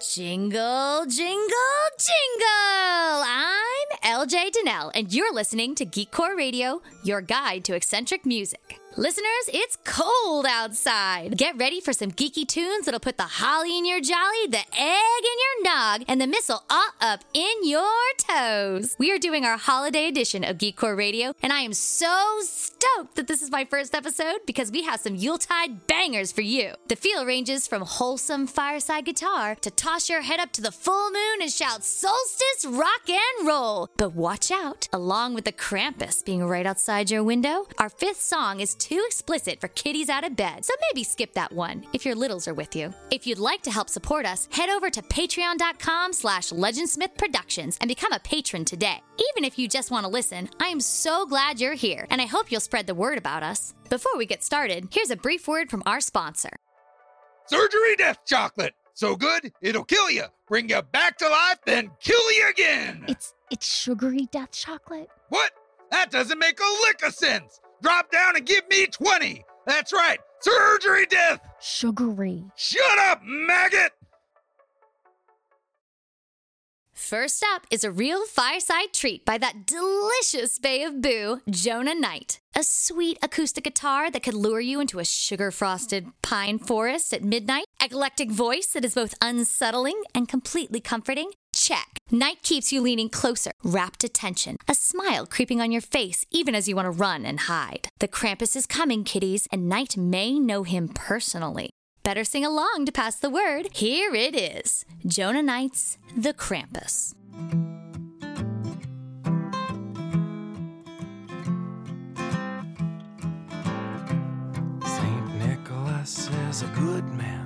Jingle, jingle, jingle! I'm LJ Donnell, and you're listening to Geekcore Radio, your guide to eccentric music. Listeners, it's cold outside. Get ready for some geeky tunes that'll put the holly in your jolly, the egg in your nog, and the missile all up in your toes. We are doing our holiday edition of Geekcore Radio, and I am so stoked that this is my first episode because we have some Yuletide bangers for you. The feel ranges from wholesome fireside guitar to toss your head up to the full moon and shout solstice rock and roll. But watch out, along with the Krampus being right outside your window, our fifth song is too explicit for kiddies out of bed, so maybe skip that one if your littles are with you. If you'd like to help support us, head over to patreon.com slash legendsmith productions and become a patron today. Even if you just want to listen, I am so glad you're here, and I hope you'll spread the word about us. Before we get started, here's a brief word from our sponsor. Surgery Death Chocolate. So good, it'll kill you, bring you back to life, then kill you again. It's it's sugary death chocolate. What? That doesn't make a lick of sense. Drop down and give me 20. That's right, surgery death. Sugary. Shut up, maggot. First up is a real fireside treat by that delicious Bay of Boo, Jonah Knight. A sweet acoustic guitar that could lure you into a sugar frosted pine forest at midnight. Eclectic voice that is both unsettling and completely comforting. Check. Knight keeps you leaning closer, rapt attention, a smile creeping on your face even as you want to run and hide. The Krampus is coming, kiddies, and Knight may know him personally. Better sing along to pass the word. Here it is Jonah Knight's The Krampus. Saint Nicholas is a good man,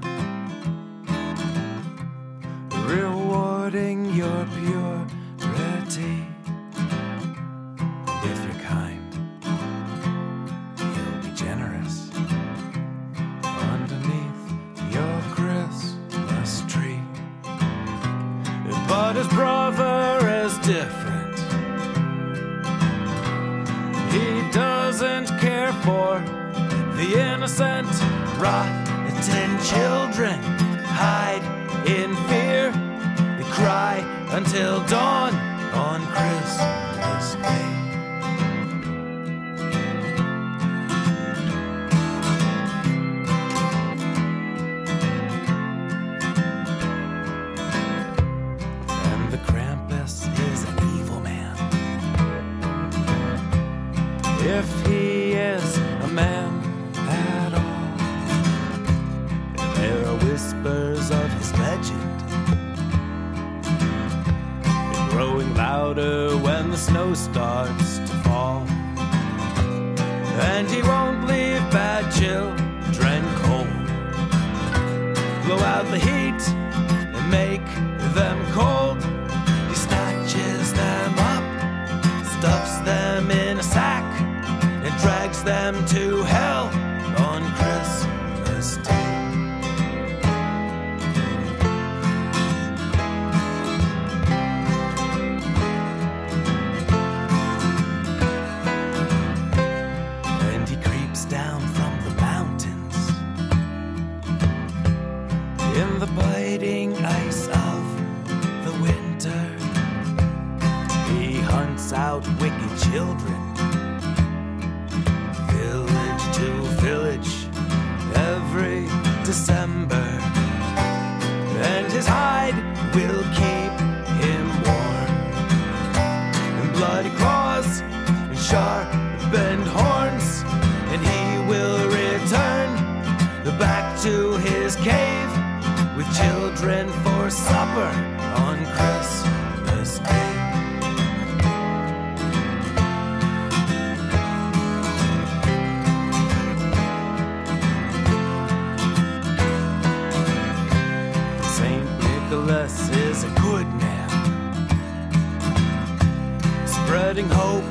spreading hope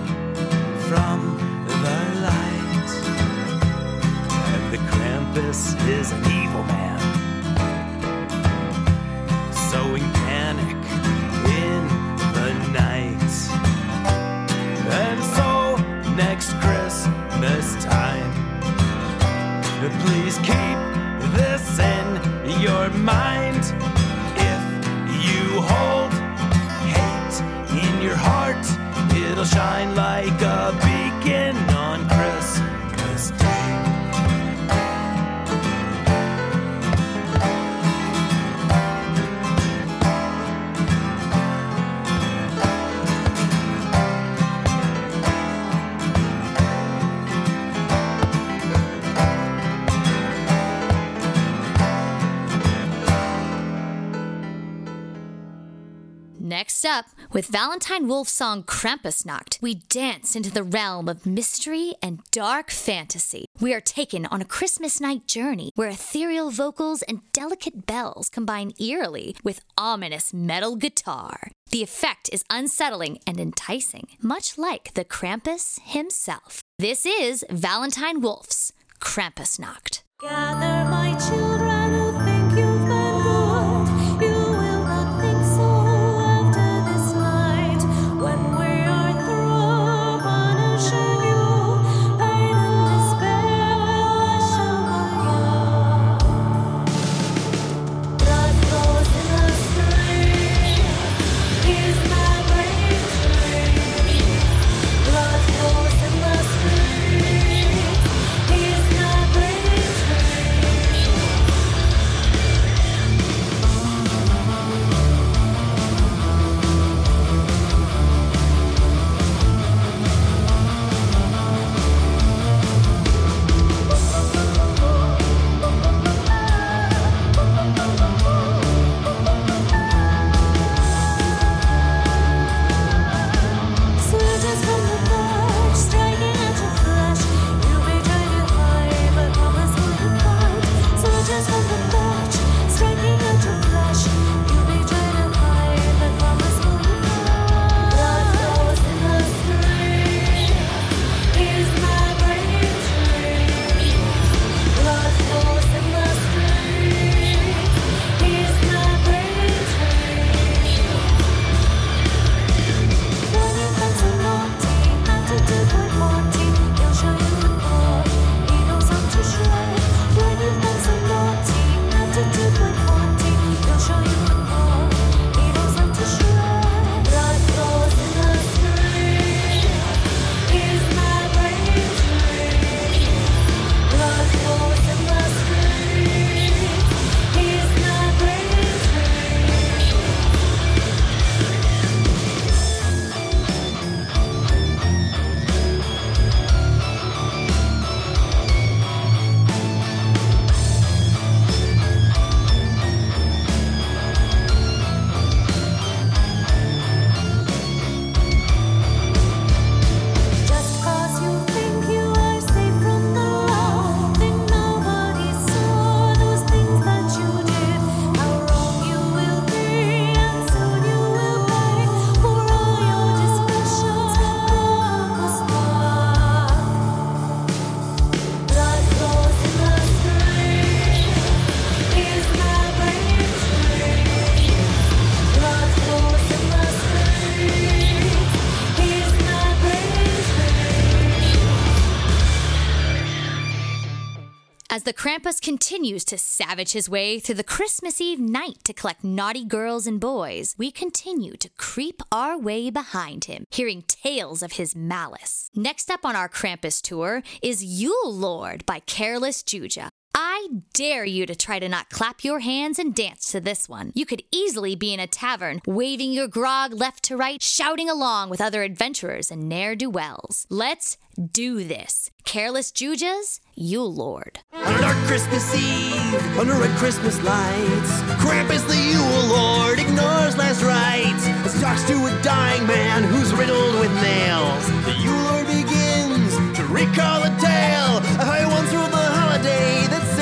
from the light. And the Krampus is an evil man, sowing panic in the night. And so, next Christmas time, please keep this in your mind. shine like a beam. Next up, with Valentine Wolf's song Krampusnacht, we dance into the realm of mystery and dark fantasy. We are taken on a Christmas night journey where ethereal vocals and delicate bells combine eerily with ominous metal guitar. The effect is unsettling and enticing, much like the Krampus himself. This is Valentine Wolf's Krampusnacht. Gather my children Krampus continues to savage his way through the Christmas Eve night to collect naughty girls and boys, we continue to creep our way behind him, hearing tales of his malice. Next up on our Krampus tour is Yule Lord by Careless Juja. I dare you to try to not clap your hands and dance to this one. You could easily be in a tavern, waving your grog left to right, shouting along with other adventurers and ne'er do wells. Let's do this. Careless Jujas, Yule Lord. On a dark Christmas Eve, under red Christmas lights, Krampus the Yule Lord ignores last rites and talks to a dying man who's riddled with nails. The Yule Lord begins to recall a tale of how he once ruled the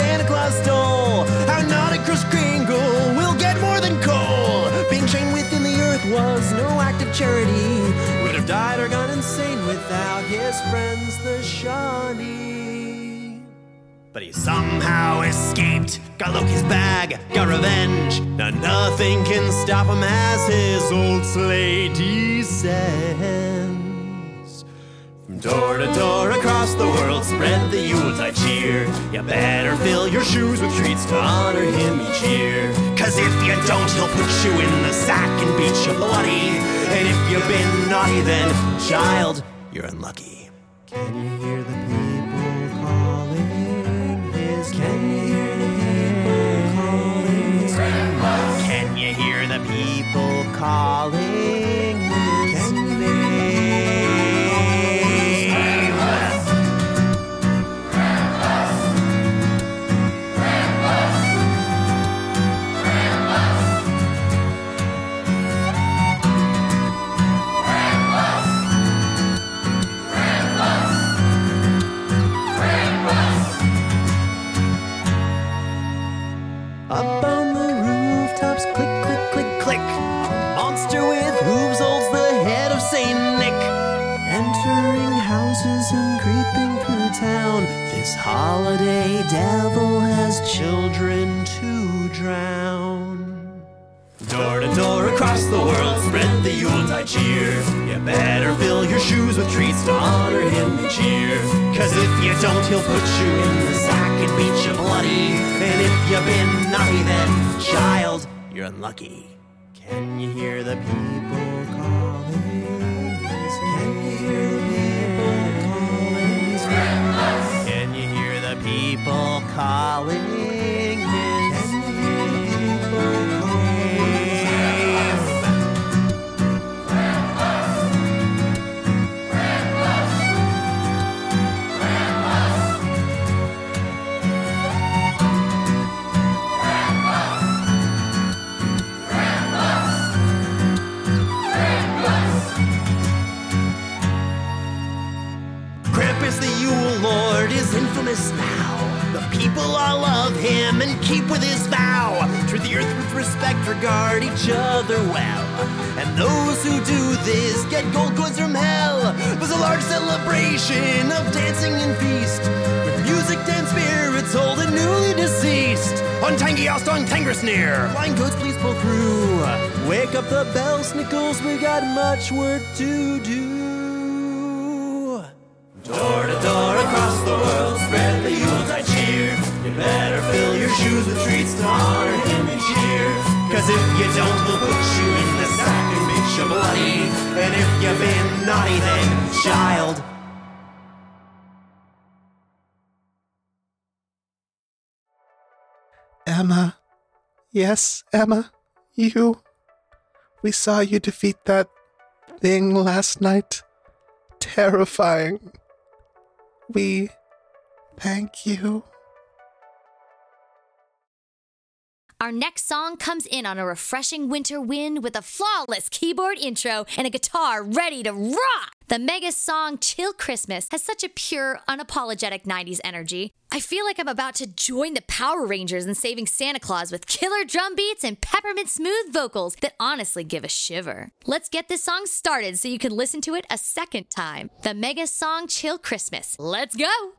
Santa Claus stole. Naughty Kris Kringle will get more than coal. Being chained within the earth was no act of charity. Would have died or gone insane without his friends, the Shawnee. But he somehow escaped, got Loki's bag, got revenge. Now nothing can stop him as his old sleigh descends. Door to door across the world, spread the Yuletide cheer. You better fill your shoes with treats to honor him each year. Cause if you don't, he'll put you in the sack and beat you bloody. And if you've been naughty, then, child, you're unlucky. Can you hear the people calling his Can you hear the people calling Can you hear the people calling across the world, spread the Yuletide cheer. You better fill your shoes with treats to honor him each year. Cause if you don't, he'll put you in the sack and beat you bloody. And if you've been naughty, then, child, you're unlucky. Can you hear the people calling? Can you hear the people calling? Can you hear the people calling? Keep with his vow. Treat the earth with respect, regard each other well. And those who do this get gold coins from hell. There's a large celebration of dancing and feast. With music, dance, spirits, old and newly deceased. On Tangy on Tangersneer. Flying goats, please pull through. Wake up the bell, Snickles, we got much work to do. If you don't, he'll put you in the sack and make you bloody. And if you've been naughty, then child. Emma. Yes, Emma. You. We saw you defeat that thing last night. Terrifying. We thank you. Our next song comes in on a refreshing winter wind with a flawless keyboard intro and a guitar ready to rock. The mega song Chill Christmas has such a pure, unapologetic 90s energy. I feel like I'm about to join the Power Rangers in saving Santa Claus with killer drum beats and peppermint smooth vocals that honestly give a shiver. Let's get this song started so you can listen to it a second time. The mega song Chill Christmas. Let's go!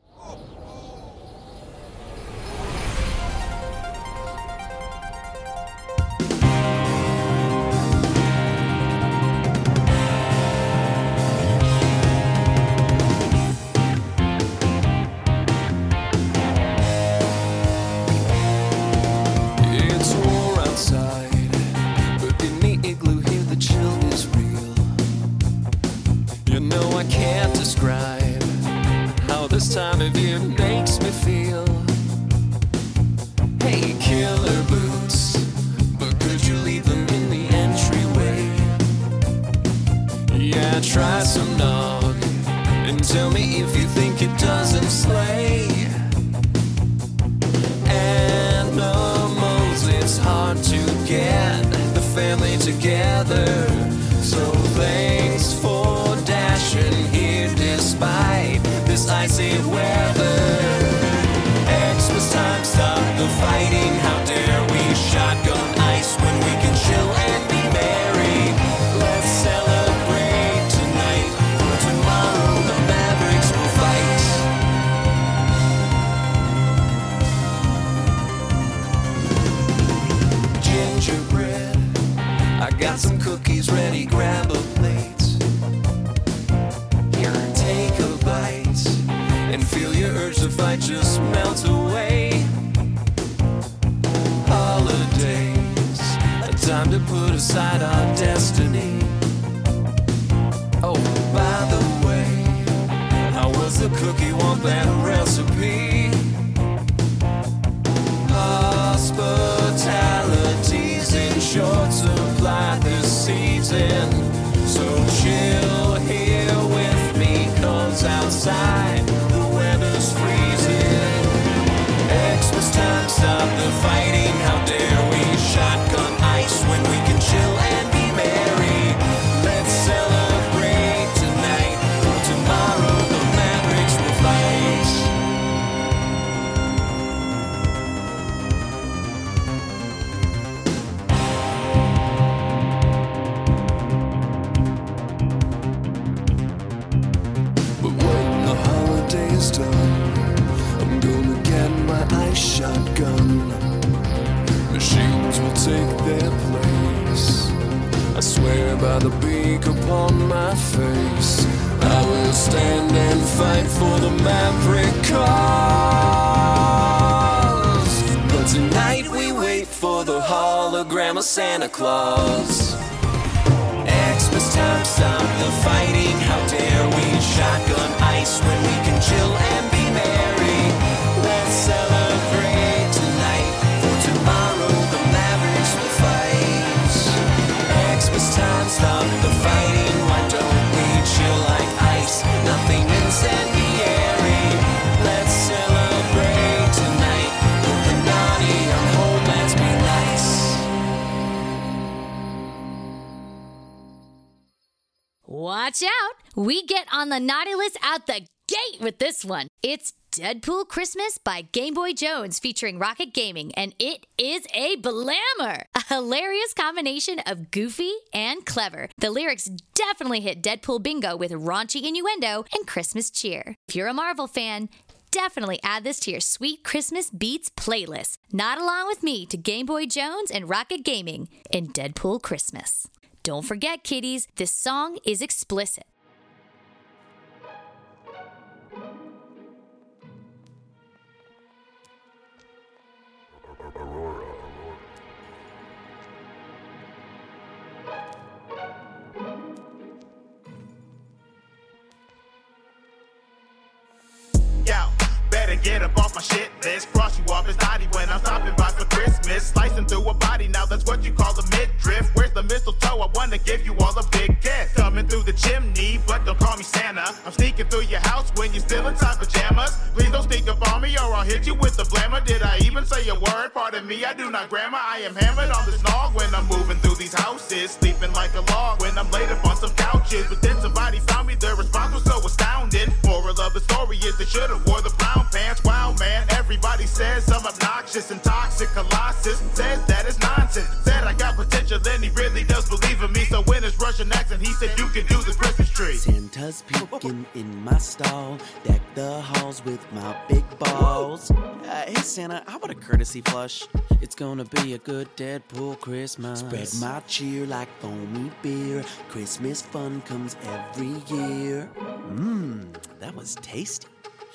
Watch out! We get on the naughty list out the gate with this one. It's Deadpool Christmas by Game Boy Jones featuring Rockit Gaming, and it is a blammer. A hilarious combination of goofy and clever. The lyrics definitely hit Deadpool bingo with raunchy innuendo and Christmas cheer. If you're a Marvel fan, definitely add this to your sweet Christmas beats playlist. Not along with me to Game Boy Jones and Rockit Gaming in Deadpool Christmas. Don't forget, kiddies, this song is explicit. Get up off my shit list. Cross you off as naughty when I'm stopping by for Christmas. Slicing through a body, now that's what you call a midriff. Where's the mistletoe? I wanna give you all a big gift. Coming through the chimney, but don't call me Santa. I'm sneaking through your house when you're still in tight pajamas. Please don't sneak up on me or I'll hit you with the blammer. Did I even say a word? Pardon me, I do not grammar. I am hammered on this nog when I'm moving through these houses. Sleeping like a log when I'm laid up on some couches. But then somebody found me, the response was so astounding. Moral of the story is they should've wore the brown pants. Wow, man, everybody says I'm obnoxious and toxic. Colossus says that is nonsense. Said I got potential and he really does believe in me. So when his Russian accent, he said you can do the Santa's peeking in my stall. Deck the halls with my big balls. Uh, hey Santa, how about a courtesy flush? It's gonna be a good Deadpool Christmas. Spread my cheer like foamy beer. Christmas fun comes every year. Mmm, that was tasty.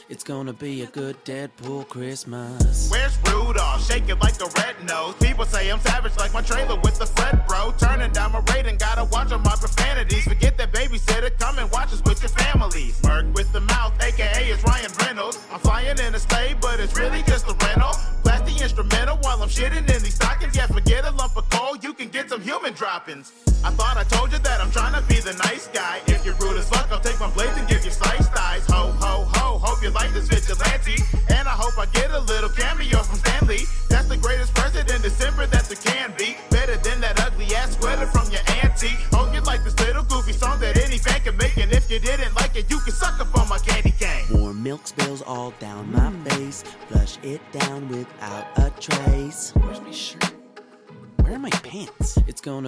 It's gonna be a good Deadpool Christmas. Where's Rudolph? Shaking like a red nose. People say I'm savage like my trailer with the Fred bro. Turning down my rating, gotta watch on my profanities. Forget that babysitter, come and watch us with your families. Merc with the mouth, aka it's Ryan Reynolds. I'm flying in a sleigh, but it's really just a rental. Blast the instrumental while I'm shitting in these stockings. Yeah, forget a lump of coal, you can get some human droppings. I thought I told you that I'm trying to be the nice guy. If you're rude as fuck, I'll take my blades and give you slice thighs. Ho, ho, ho, hope you like this vigilante. And I hope I get a little cameo from Stan Lee. That's the greatest present in December that there can be. Better than that ugly ass sweater from your auntie. Hope you like this little goofy song that any fan can make. And if you didn't like it, you can suck up on my candy cane. Warm milk spills all down my face. Flush it down without a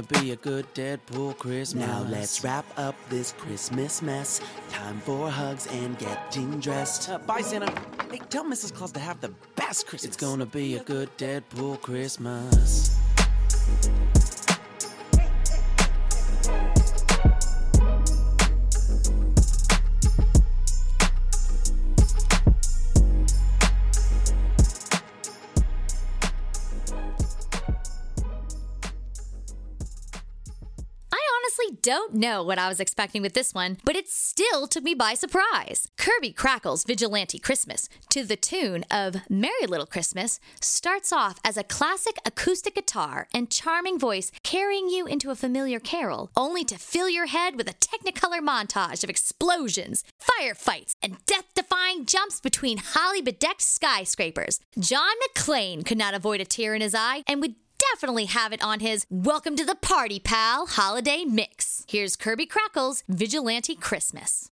be a good Deadpool Christmas. Now let's wrap up this Christmas mess. Time for hugs and getting dressed. Uh, bye, Santa. Hey, tell Mrs. Claus to have the best Christmas. It's gonna be a good Deadpool Christmas. Don't know what I was expecting with this one, but it still took me by surprise. Kirby Krackle's Vigilante Christmas, to the tune of Merry Little Christmas, starts off as a classic acoustic guitar and charming voice carrying you into a familiar carol, only to fill your head with a technicolor montage of explosions, firefights, and death defying jumps between holly bedecked skyscrapers. John McClane could not avoid a tear in his eye and would definitely have it on his Welcome to the Party Pal holiday mix. Here's Kirby Krackle's Vigilante Christmas.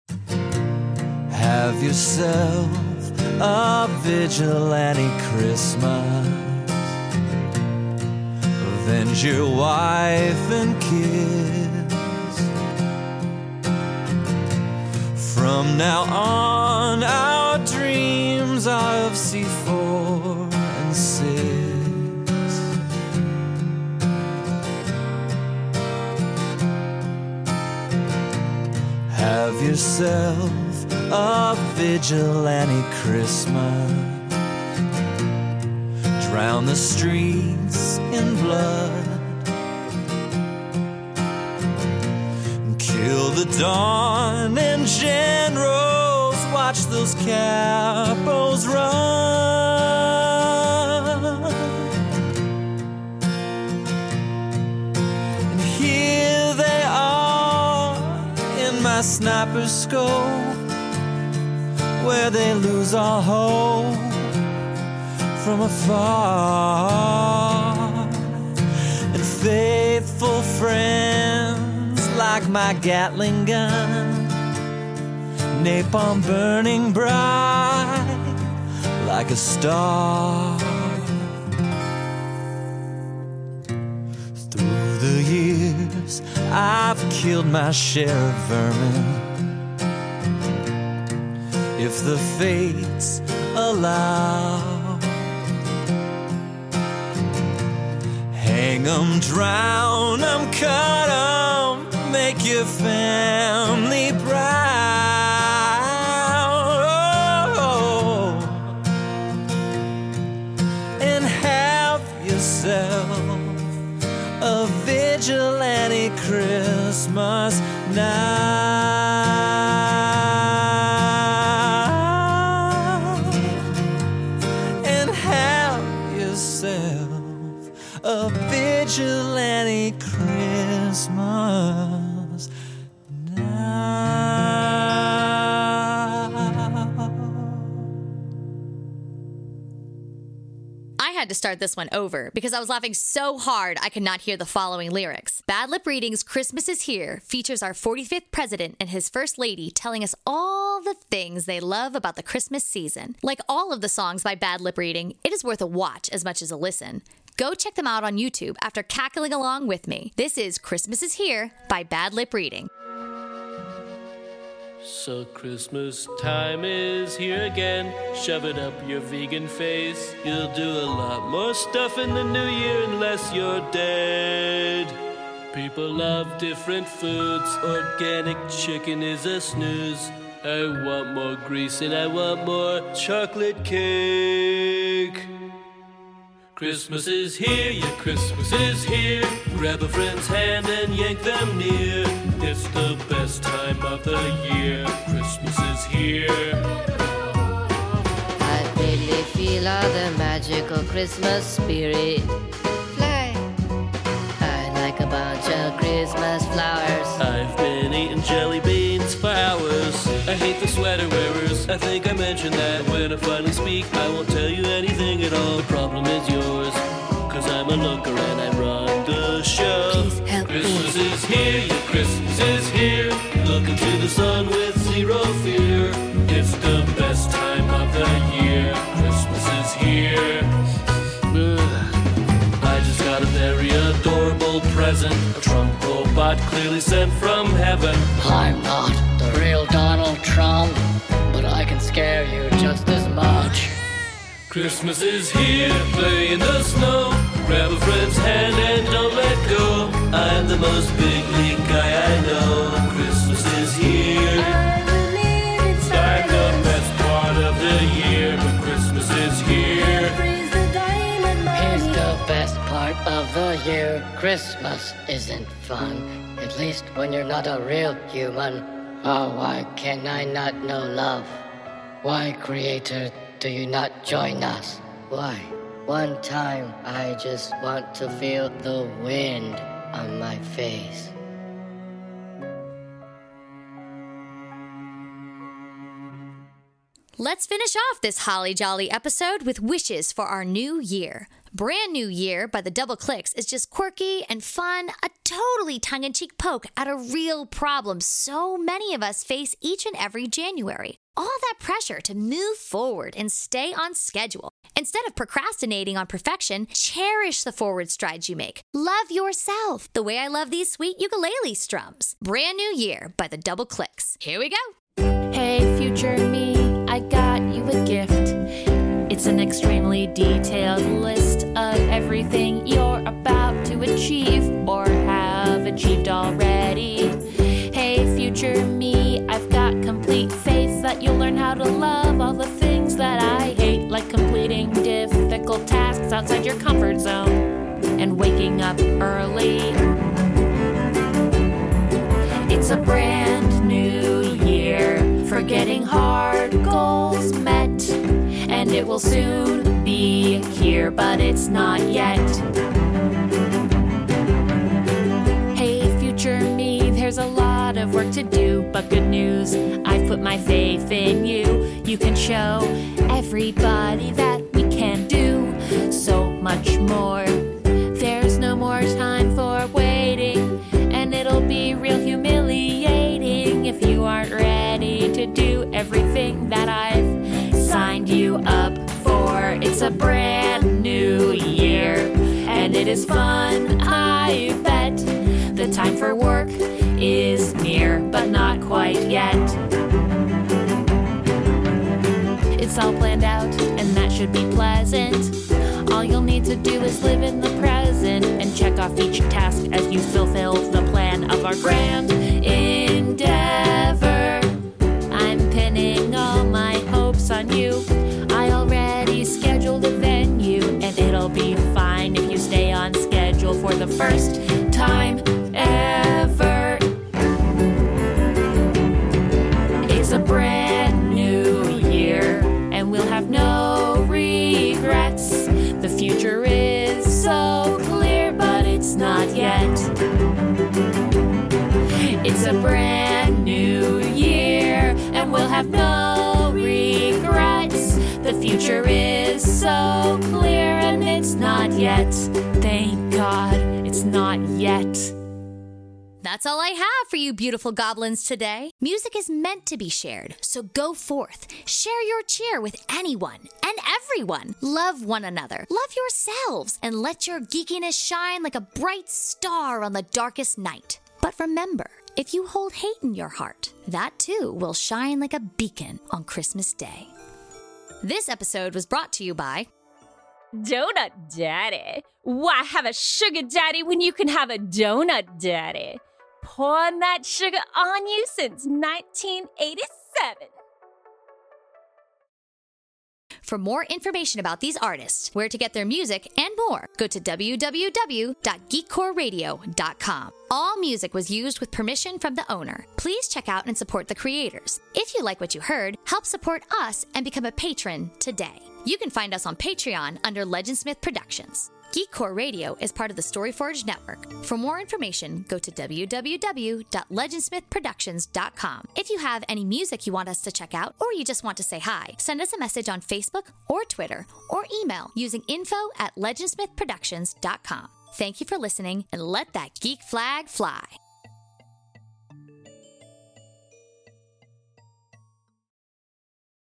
Have yourself a vigilante Christmas. Avenge your wife and kids. From now on, our dreams are of C4 yourself a vigilante Christmas. Drown the streets in blood. Kill the dawn and generals. Watch those capos run. My scope, where they lose all hope from afar. And faithful friends like my Gatling gun, napalm burning bright like a star. Through the years, I've killed my share of vermin. If the fates allow, hang 'em, drown 'em, cut 'em, make your family proud. Had to start this one over because I was laughing so hard I could not hear the following lyrics. Bad Lip Reading's Christmas is Here features our 45th president and his first lady telling us all the things they love about the Christmas season. Like all of the songs by Bad Lip Reading, it is worth a watch as much as a listen. Go check them out on YouTube after cackling along with me. This is Christmas is Here by Bad Lip Reading. So Christmas time is here again. Shove it up your vegan face. You'll do a lot more stuff in the new year unless you're dead. People love different foods. Organic chicken is a snooze. I want more grease and I want more chocolate cake. Christmas is here, yeah, Christmas is here. Grab a friend's hand and yank them near. It's the best time of the year. Christmas is here. I really feel all the magical Christmas spirit. Fly. I like a bunch of Christmas flowers. I've been eating jelly beans for hours. I hate the sweater wearers. I think I mentioned that when I finally speak, I won't tell you anything at all. The problem is yours. Cause I'm a looker and I run the show. Please help me. Christmas is here, yeah, Christmas is here. Look into the sun with zero fear. It's the best time of the year. Christmas is here. Ugh. I just got a very adorable present. A Trump robot clearly sent from heaven. I'm not the real Donald Trump, Christmas is here, play in the snow. Grab a friend's hand and don't let go. I'm the most big league guy I know. Christmas is here. I'm the best part of the year, but Christmas is here. Here's the best part of the year Christmas isn't fun, at least when you're not a real human. Oh, why can I not know love? Why, Creator, do you not join us? Why? One time I just want to feel the wind on my face. Let's finish off this Holly Jolly episode with wishes for our new year. Brand New Year by the Doubleclicks is just quirky and fun, a totally tongue in cheek poke at a real problem so many of us face each and every January. All that pressure to move forward and stay on schedule. Instead of procrastinating on perfection, cherish the forward strides you make. Love yourself the way I love these sweet ukulele strums. Brand New Year by the Doubleclicks. Here we go. Hey, future me, I got you a gift. It's an extremely detailed list of everything you're about to achieve outside your comfort zone and waking up early. It's a brand new year for getting hard goals met, and it will soon be here, but it's not yet. Hey, future me, there's a lot of work to do, but good news, I've put my faith in you. You can show everybody that much more. There's no more time for waiting, and it'll be real humiliating if you aren't ready to do everything that I've signed you up for. It's a brand new year, and it is fun, I bet. The time for work is near, but not quite yet. It's all planned out, and that should be pleasant. Need to do is live in the present and check off each task as you fulfill the plan of our grand endeavor. I'm pinning all my hopes on you. I already scheduled a venue, and it'll be fine if you stay on schedule for the first time no regrets. The future is so clear, and it's not yet. Thank God, it's not yet. That's all I have for you, beautiful goblins, today. Music is meant to be shared, so go forth. Share your cheer with anyone and everyone. Love one another, love yourselves, and let your geekiness shine like a bright star on the darkest night. But remember, if you hold hate in your heart, that too will shine like a beacon on Christmas Day. This episode was brought to you by Donut Daddy. Why have a sugar daddy when you can have a donut daddy? Pouring that sugar on you since 1987. For more information about these artists, where to get their music, and more, go to www.geekcoreradio.com. All music was used with permission from the owner. Please check out and support the creators. If you like what you heard, help support us and become a patron today. You can find us on Patreon under Legendsmith Productions. Geekcore Radio is part of the Storyforge Network. For more information, go to www.legendsmithproductions.com. If you have any music you want us to check out, or you just want to say hi, send us a message on Facebook or Twitter, or email using info at legendsmithproductions.com. Thank you for listening, and let that geek flag fly.